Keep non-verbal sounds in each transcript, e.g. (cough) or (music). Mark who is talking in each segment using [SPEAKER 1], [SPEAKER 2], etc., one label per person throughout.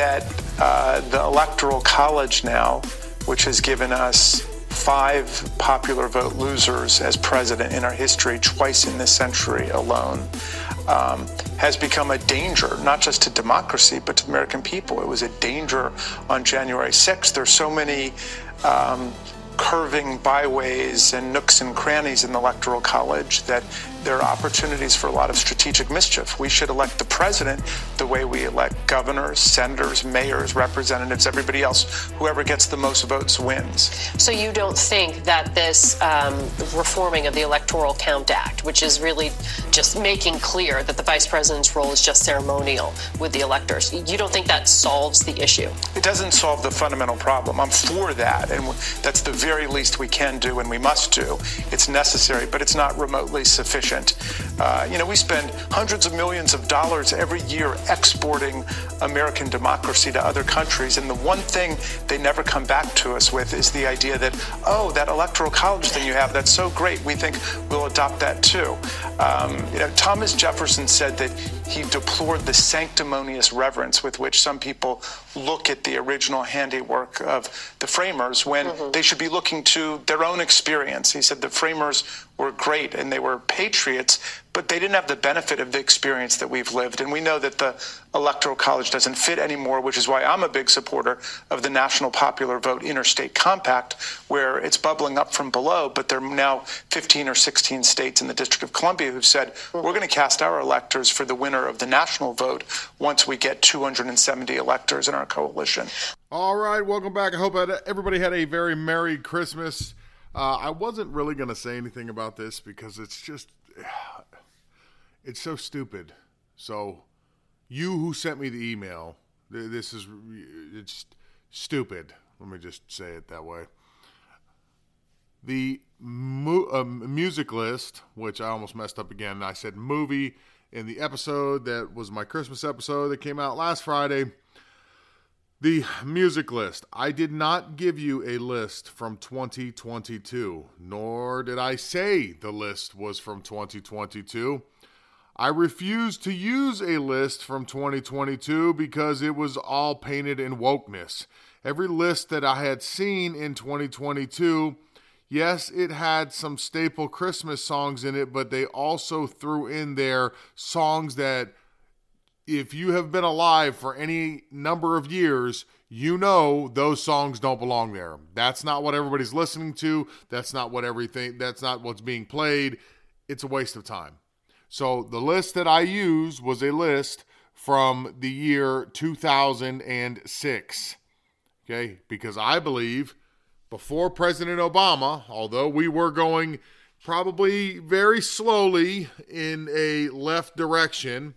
[SPEAKER 1] that uh, the Electoral College now, which has given us five popular vote losers as president in our history, twice in this century alone, um, has become a danger, not just to democracy, but to American people. It was a danger on January 6th. There's so many. Um, curving byways and nooks and crannies in the electoral college that there are opportunities for a lot of strategic mischief. We should elect the president the way we elect governors, senators, mayors, representatives, everybody else. Whoever gets the most votes wins.
[SPEAKER 2] So you don't think that this um, reforming of the Electoral Count Act, which is really just making clear that the vice president's role is just ceremonial with the electors, you don't think that solves the issue?
[SPEAKER 1] It doesn't solve the fundamental problem. I'm for that, and that's the very least we can do and we must do. It's necessary, but it's not remotely sufficient efficient. Uh, you know, we spend hundreds of millions of dollars every year exporting American democracy to other countries, and the one thing they never come back to us with is the idea that, oh, that electoral college thing you have, that's so great. We think we'll adopt that too. Um, you know, Thomas Jefferson said that he deplored the sanctimonious reverence with which some people look at the original handiwork of the framers when mm-hmm. they should be looking to their own experience. He said the framers were great and they were patriots, but they didn't have the benefit of the experience that we've lived. And we know that the electoral college doesn't fit anymore, which is why I'm a big supporter of the National Popular Vote Interstate Compact, where it's bubbling up from below, but there are now 15 or 16 states in the District of Columbia who've said, we're going to cast our electors for the winner of the national vote once we get 270 electors in our coalition.
[SPEAKER 3] All right, welcome back. I hope everybody had a very Merry Christmas. Uh, I wasn't really going to say anything about this because it's just (sighs) it's so stupid. So, you who sent me the email, this is it's stupid. Let me just say it that way. The mu- uh, music list, which I almost messed up again. I said movie in the episode that was my Christmas episode that came out last Friday. The music list. I did not give you a list from 2022, nor did I say the list was from 2022. I refused to use a list from 2022 because it was all painted in wokeness. Every list that I had seen in 2022, yes, it had some staple Christmas songs in it, but they also threw in there songs that, if you have been alive for any number of years, you know those songs don't belong there. That's not what everybody's listening to. That's not what everything, that's not what's being played. It's a waste of time. So the list that I used was a list from the year 2006. Okay, because I believe before President Obama, although we were going probably very slowly in a left direction,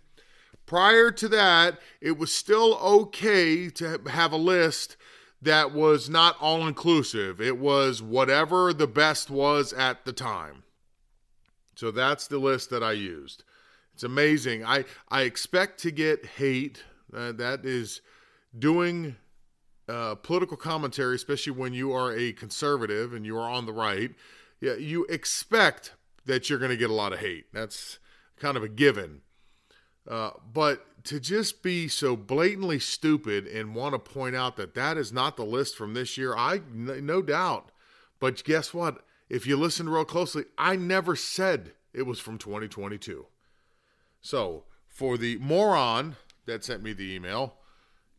[SPEAKER 3] prior to that, it was still okay to have a list that was not all inclusive. It was whatever the best was at the time. So that's the list that I used. It's amazing. I I expect to get hate. Uh, that is doing uh, political commentary, especially when you are a conservative and you are on the right. Yeah, you expect that you're going to get a lot of hate. That's kind of a given. Uh, but to just be so blatantly stupid and want to point out that that is not the list from this year, I no doubt. But guess what? if you listen real closely, I never said it was from 2022. So, for the moron that sent me the email,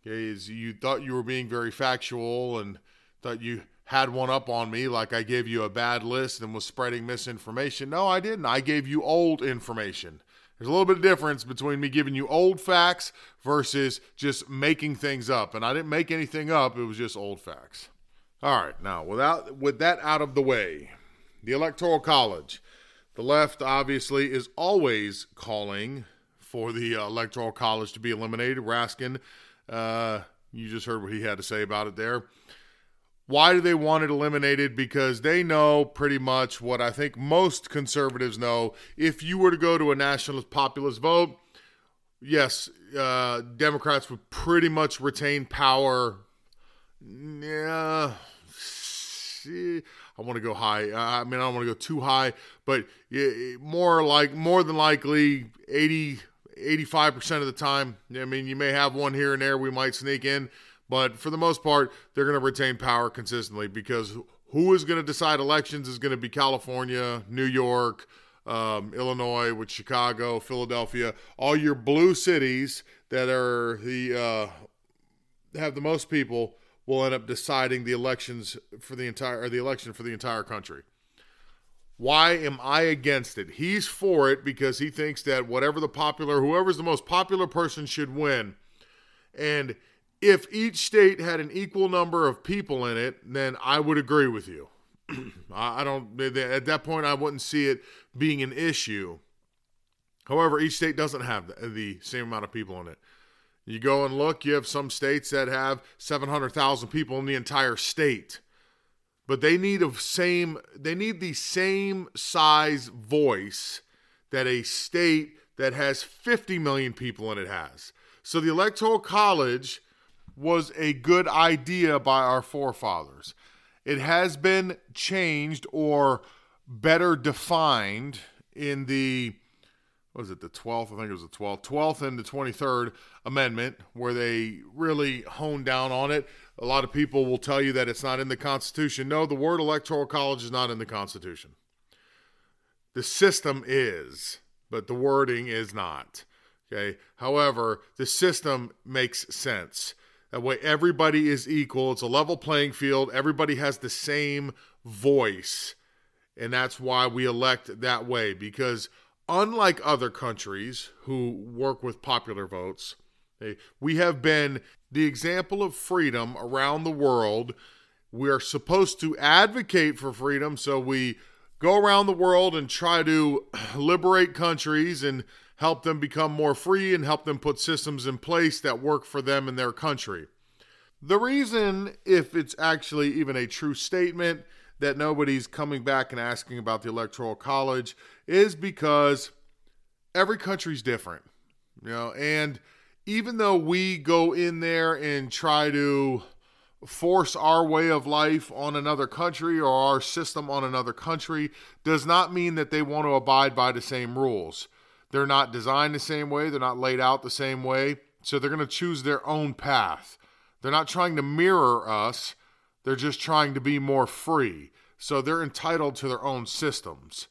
[SPEAKER 3] is you thought you were being very factual and thought you had one up on me like I gave you a bad list and was spreading misinformation. No, I didn't. I gave you old information. There's a little bit of difference between me giving you old facts versus just making things up. And I didn't make anything up, it was just old facts. All right, now without with that out of the way, the Electoral College. The left obviously is always calling for the uh, Electoral College to be eliminated. Raskin, uh, you just heard what he had to say about it there. Why do they want it eliminated? Because they know pretty much what I think most conservatives know. If you were to go to a nationalist populist vote, yes, uh, Democrats would pretty much retain power. Yeah, I want to go high. I mean, I don't want to go too high, but more like more than likely 80 85% of the time. I mean, you may have one here and there we might sneak in, but for the most part, they're going to retain power consistently because who is going to decide elections is going to be California, New York, um, Illinois, with Chicago, Philadelphia, all your blue cities that are the uh, have the most people will end up deciding the elections for the entire or the election for the entire country. Why am I against it? He's for it because he thinks that whatever the popular, whoever's the most popular person should win. And if each state had an equal number of people in it, then I would agree with you. (clears throat) I don't, at that point, I wouldn't see it being an issue. However, each state doesn't have the, same amount of people in it. You go and look, you have some states that have 700,000 people in the entire state. But they need a same they need the same size voice that a state that has 50 million people in it has. So the electoral college was a good idea by our forefathers. It has been changed or better defined in the was it the 12th? I think it was the 12th, 12th and the 23rd Amendment, where they really honed down on it. A lot of people will tell you that it's not in the Constitution. No, the word electoral college is not in the Constitution. The system is, but the wording is not. Okay. However, the system makes sense. That way, everybody is equal. It's a level playing field. Everybody has the same voice. And that's why we elect that way because unlike other countries who work with popular votes, eh, we have been the example of freedom around the world. We are supposed to advocate for freedom, so we go around the world and try to (clears throat) liberate countries and help them become more free and help them put systems in place that work for them and their country. The reason, if it's actually even a true statement, that nobody's coming back and asking about the Electoral College is because every country's different, you know, and even though we go in there and try to force our way of life on another country or our system on another country does not mean that they want to abide by the same rules. They're not designed the same way, they're not laid out the same way, so they're going to choose their own path. They're not trying to mirror us, they're just trying to be more free. So they're entitled to their own systems.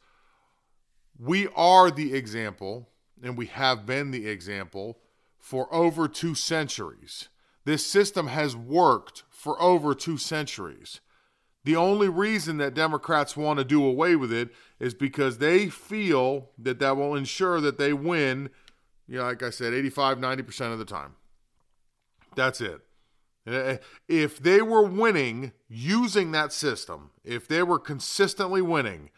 [SPEAKER 3] We are the example, and we have been the example for over two centuries. This system has worked for over two centuries. The only reason that Democrats want to do away with it is because they feel that that will ensure that they win, you know, like I said, 85, 90% of the time. That's it. Eh, if they were winning using that system, if they were consistently winning,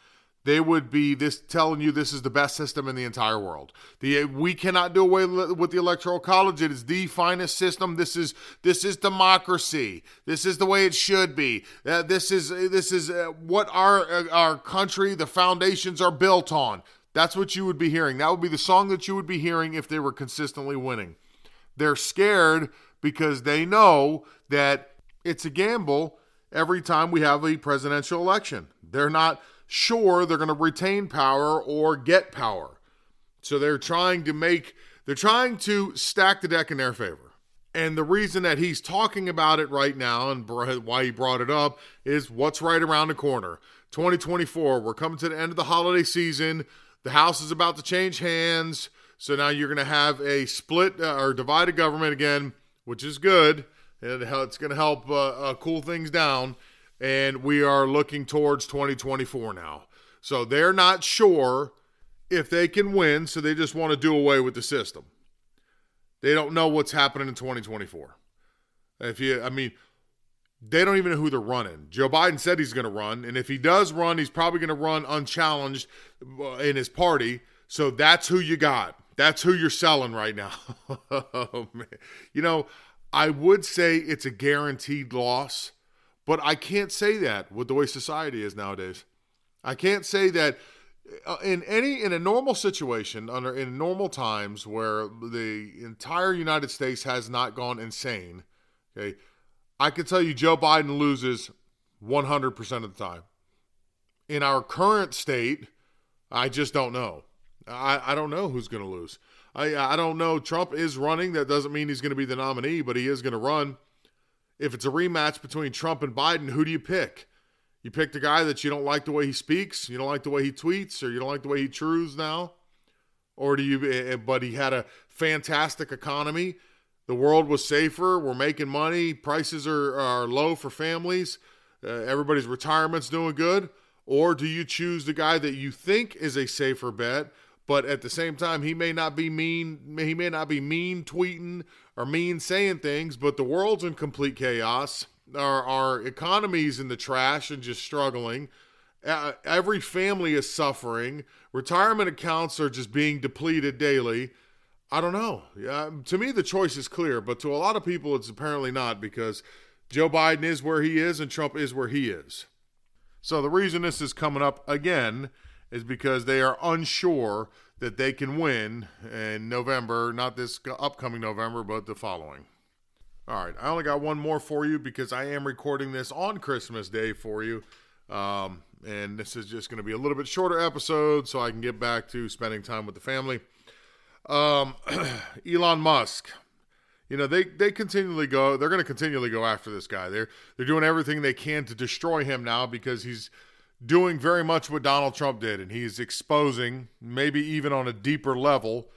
[SPEAKER 3] they would be this telling you this is the best system in the entire world. The we cannot do away with the electoral college. It is the finest system. This is this is democracy. This is the way it should be. Uh, this is this is uh, what our uh, our country, the foundations are built on. That's what you would be hearing. That would be the song that you would be hearing if they were consistently winning. They're scared because they know that it's a gamble every time we have a presidential election. They're not sure they're going to retain power or get power. So they're trying to make, they're trying to stack the deck in their favor. And the reason that he's talking about it right now and why he brought it up is what's right around the corner. 2024, we're coming to the end of the holiday season. The House is about to change hands. So now you're going to have a split uh, or divided government again which is good. And it's going to help uh, uh, cool things down. And we are looking towards 2024 now. So they're not sure if they can win, so they just want to do away with the system. They don't know what's happening in 2024. If you, I mean, they don't even know who they're running. Joe Biden said he's going to run, and if he does run, he's probably going to run unchallenged uh, in his party. So that's who you got. That's who you're selling right now. (laughs) oh, you know, I would say it's a guaranteed loss, but I can't say that with the way society is nowadays. I can't say that uh, in any in a normal situation under in normal times where the entire United States has not gone insane. Okay, I can tell you Joe Biden loses 100% of the time. In our current state, I just don't know. I, I don't know who's going to lose. I I don't know. Trump is running. That doesn't mean he's going to be the nominee, but he is going to run. If it's a rematch between Trump and Biden, who do you pick? You pick the guy that you don't like the way he speaks, you don't like the way he tweets, or you don't like the way he trues now, or do you? Eh, eh, but he had a fantastic economy. The world was safer. We're making money. Prices are, are low for families. Uh, everybody's retirement's doing good. Or do you choose the guy that you think is a safer bet, but at the same time he may not be mean he may not be mean tweeting or mean saying things, but the world's in complete chaos. Our our economy's in the trash and just struggling. Uh, every family is suffering. Retirement accounts are just being depleted daily. I don't know. Yeah, to me, the choice is clear, but to a lot of people, it's apparently not because Joe Biden is where he is and Trump is where he is. So the reason this is coming up again is because they are unsure that they can win in November, not this upcoming November, but the following. All right, I only got one more for you because I am recording this on Christmas Day for you. Um, and this is just going to be a little bit shorter episode so I can get back to spending time with the family. Um, (clears throat) Elon Musk, you know they they continually go. They're going to continually go after this guy. They're they're doing everything they can to destroy him now because he's doing very much what Donald Trump did, and he's exposing, maybe even on a deeper level,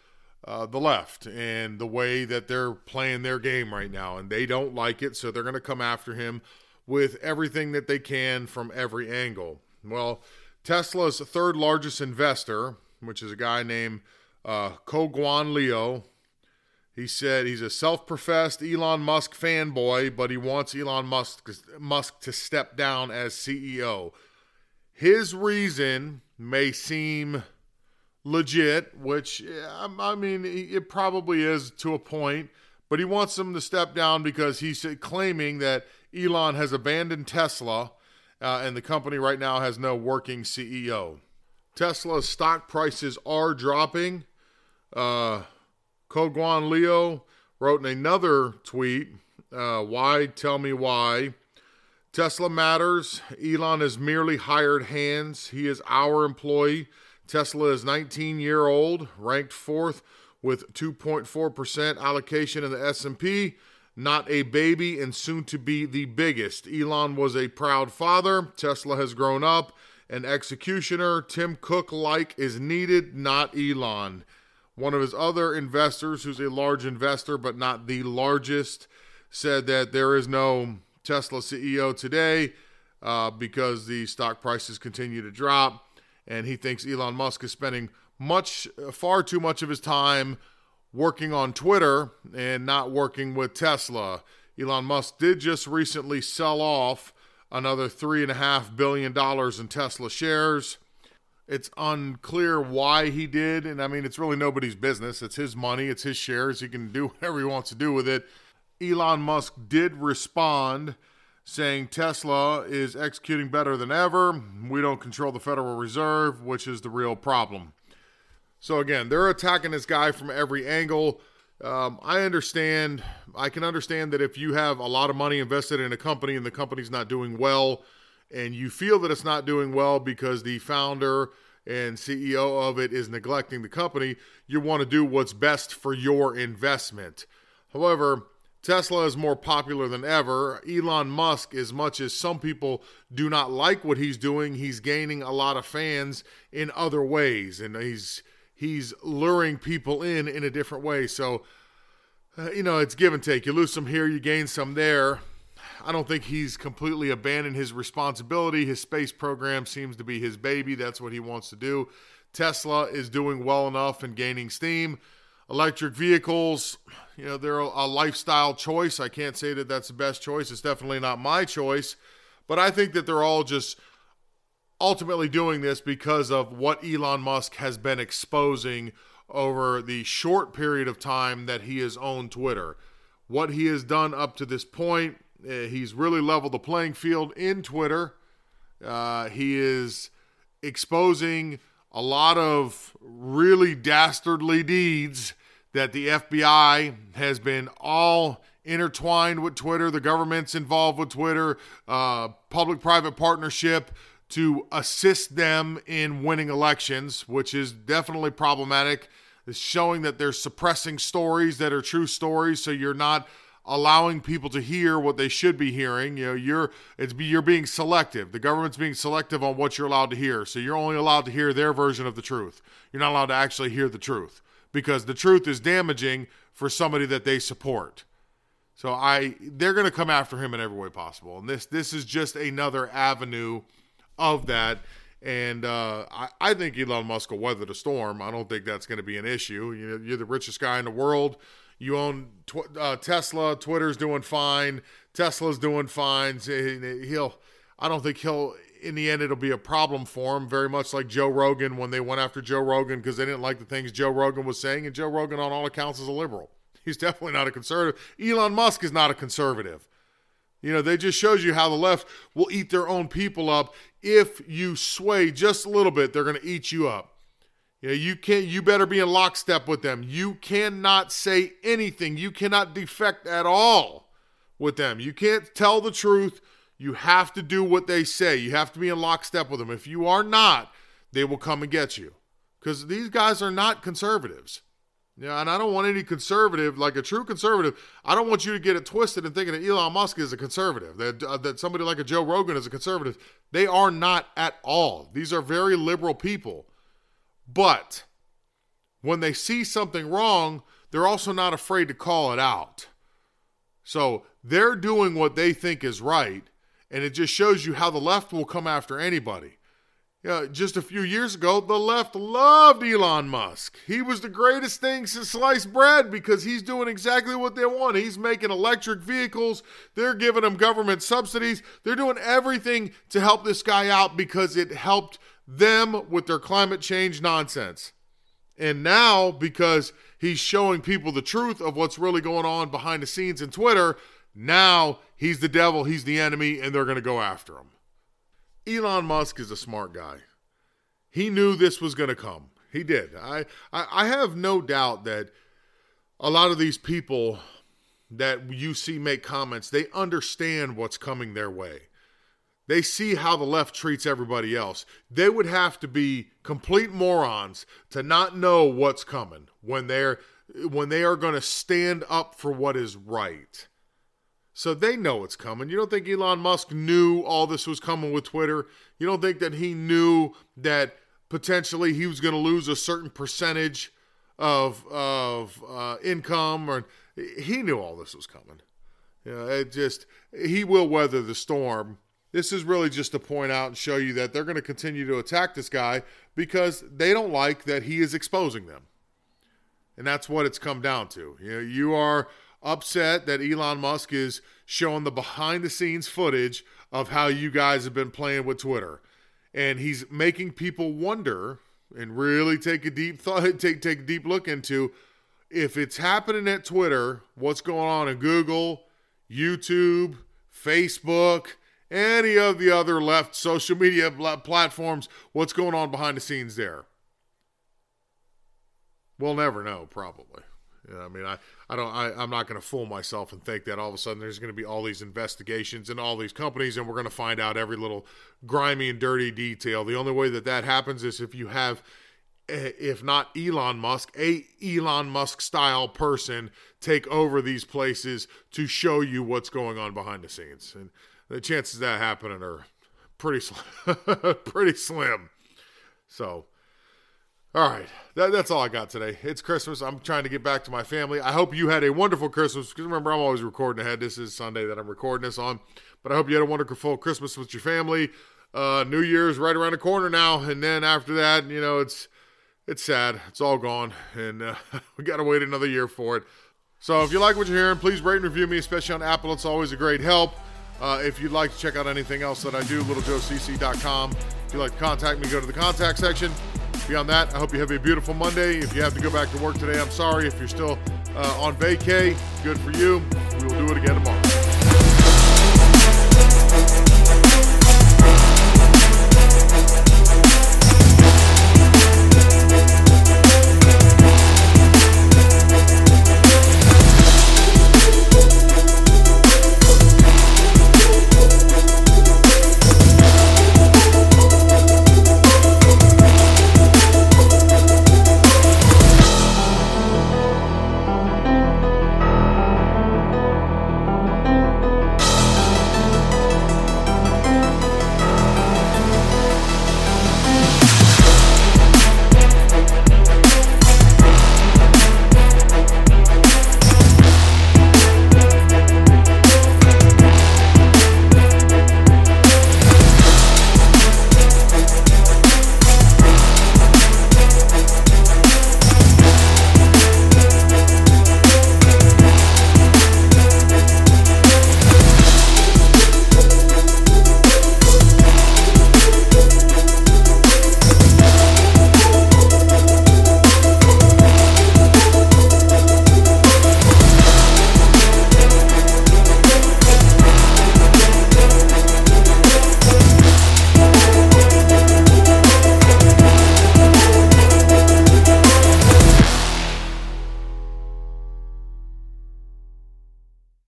[SPEAKER 3] uh, the left and the way that they're playing their game right now, and they don't like it, so they're going to come after him with everything that they can from every angle. Well, Tesla's third largest investor, which is a guy named uh, Guan Liu. He said he's a self-professed Elon Musk fanboy, but he wants Elon Musk Musk to step down as CEO. His reason may seem legit, which I mean it probably is to a point, but he wants him to step down because he's claiming that Elon has abandoned Tesla, uh, and the company right now has no working CEO. Tesla's stock prices are dropping. Uh, Koguan Leo wrote in another tweet, uh, Why? Tell me why. Tesla matters. Elon is merely hired hands. He is our employee. Tesla is 19 year old, ranked fourth with 2.4% allocation in the S&P. Not a baby and soon to be the biggest. Elon was a proud father. Tesla has grown up. An executioner, Tim Cook like, is needed, not Elon. One of his other investors, who's a large investor but not the largest, said that there is no Tesla CEO today uh, because the stock prices continue to drop. And he thinks Elon Musk is spending much, far too much of his time working on Twitter and not working with Tesla. Elon Musk did just recently sell off another $3.5 billion in Tesla shares. It's unclear why he did. And I mean, it's really nobody's business. It's his money, it's his shares. He can do (laughs) whatever he wants to do with it. Elon Musk did respond saying Tesla is executing better than ever. We don't control the Federal Reserve, which is the real problem. So, again, they're attacking this guy from every angle. Um, I understand, I can understand that if you have a lot of money invested in a company and the company's not doing well, and you feel that it's not doing well because the founder and CEO of it is neglecting the company, you want to do what's best for your investment. However, Tesla is more popular than ever. Elon Musk, as much as some people do not like what he's doing, he's gaining a lot of fans in other ways, and he's he's luring people in in a different way. So, uh, you know, it's give and take. You lose some here, you gain some there. I don't think he's completely abandoned his responsibility. His space program seems to be his baby. That's what he wants to do. Tesla is doing well enough and gaining steam. Electric vehicles, you know, they're a lifestyle choice. I can't say that that's the best choice. It's definitely not my choice. But I think that they're all just ultimately doing this because of what Elon Musk has been exposing over the short period of time that he has owned Twitter. What he has done up to this point, uh, he's really leveled the playing field in Twitter. Uh, he is exposing a lot of really dastardly deeds that the FBI has been all intertwined with Twitter. The government's involved with Twitter, uh, public private partnership to assist them in winning elections, which is definitely problematic. It's showing that they're suppressing stories that are true stories, so you're not allowing people to hear what they should be hearing. You know, you're it's you're being selective. The government's being selective on what you're allowed to hear. So you're only allowed to hear their version of the truth. You're not allowed to actually hear the truth because the truth is damaging for somebody that they support. So I they're going to come after him in every way possible. And this this is just another avenue of that. And uh, I, I think Elon Musk will weather the storm. I don't think that's going to be an issue. You know, you're the richest guy in the world. You own tw- uh, Tesla. Twitter's doing fine. Tesla's doing fine. He'll. I don't think he'll. In the end, it'll be a problem for him. Very much like Joe Rogan when they went after Joe Rogan because they didn't like the things Joe Rogan was saying, and Joe Rogan, on all accounts, is a liberal. (laughs) He's definitely not a conservative. Elon Musk is not a conservative. You know, they just shows you how the left will eat their own people up if you sway just a little bit. They're going to eat you up. You know, you can't. You better be in lockstep with them. You cannot say anything. You cannot defect at all with them. You can't tell the truth. You have to do what they say. You have to be in lockstep with them. If you are not, they will come and get you. Because these guys are not conservatives. Yeah, and I don't want any conservative, like a true conservative. I don't want you to get it twisted and thinking that Elon Musk is a conservative, that uh, that somebody like a Joe Rogan is a conservative. They are not at all. These are very liberal people. But when they see something wrong, they're also not afraid to call it out. So they're doing what they think is right, and it just shows you how the left will come after anybody. Yeah, just a few years ago, the left loved Elon Musk. He was the greatest thing since sliced bread because he's doing exactly what they want. He's making electric vehicles. They're giving him government subsidies. They're doing everything to help this guy out because it helped them with their climate change nonsense. And now, because he's showing people the truth of what's really going on behind the scenes in Twitter, now he's the devil, he's the enemy, and they're going to go after him. Elon Musk is a smart guy. He knew this was going to come. He did. I, I, I have no doubt that a lot of these people that you see make comments, they understand what's coming their way. They see how the left treats everybody else. They would have to be complete morons to not know what's coming when they're when they are going to stand up for what is right. So they know it's coming. You don't think Elon Musk knew all this was coming with Twitter? You don't think that he knew that potentially he was going to lose a certain percentage of of uh, income or he knew all this was coming. You know, it just he will weather the storm this is really just to point out and show you that they're going to continue to attack this guy because they don't like that he is exposing them. And that's what it's come down to. You know, you are upset that Elon Musk is showing the behind the scenes footage of how you guys have been playing with Twitter. And he's making people wonder and really take a deep thought (laughs) take take a deep look into if it's happening at Twitter, what's going on in Google, YouTube, Facebook, any of the other left social media platforms, what's going on behind the scenes there? We'll never know, probably. I mean, I, I don't, I, I'm not going to fool myself and think that all of a sudden there's going to be all these investigations and all these companies, and we're going to find out every little grimy and dirty detail. The only way that that happens is if you have, eh, if not Elon Musk, a Elon Musk style person take over these places to show you what's going on behind the scenes. And the chances of that happening are pretty slim, (laughs) pretty slim. So, all right, that, that's all I got today. It's Christmas. I'm trying to get back to my family. I hope you had a wonderful Christmas. Because remember, I'm always recording ahead. This is Sunday that I'm recording this on. But I hope you had a wonderful Christmas with your family. Uh, New Year's right around the corner now, and then after that, you know, it's it's sad. It's all gone, and uh, (laughs) we got to wait another year for it. So if you like what you're hearing, please rate and review me, especially on Apple. It's always a great help. Uh, if you'd like to check out anything else that I do, littlejoecc.com. If you'd like to contact me, go to the contact section. Beyond that, I hope you have a beautiful Monday. If you have to go back to work today, I'm sorry. If you're still uh, on vacay, good for you. We will do it again tomorrow.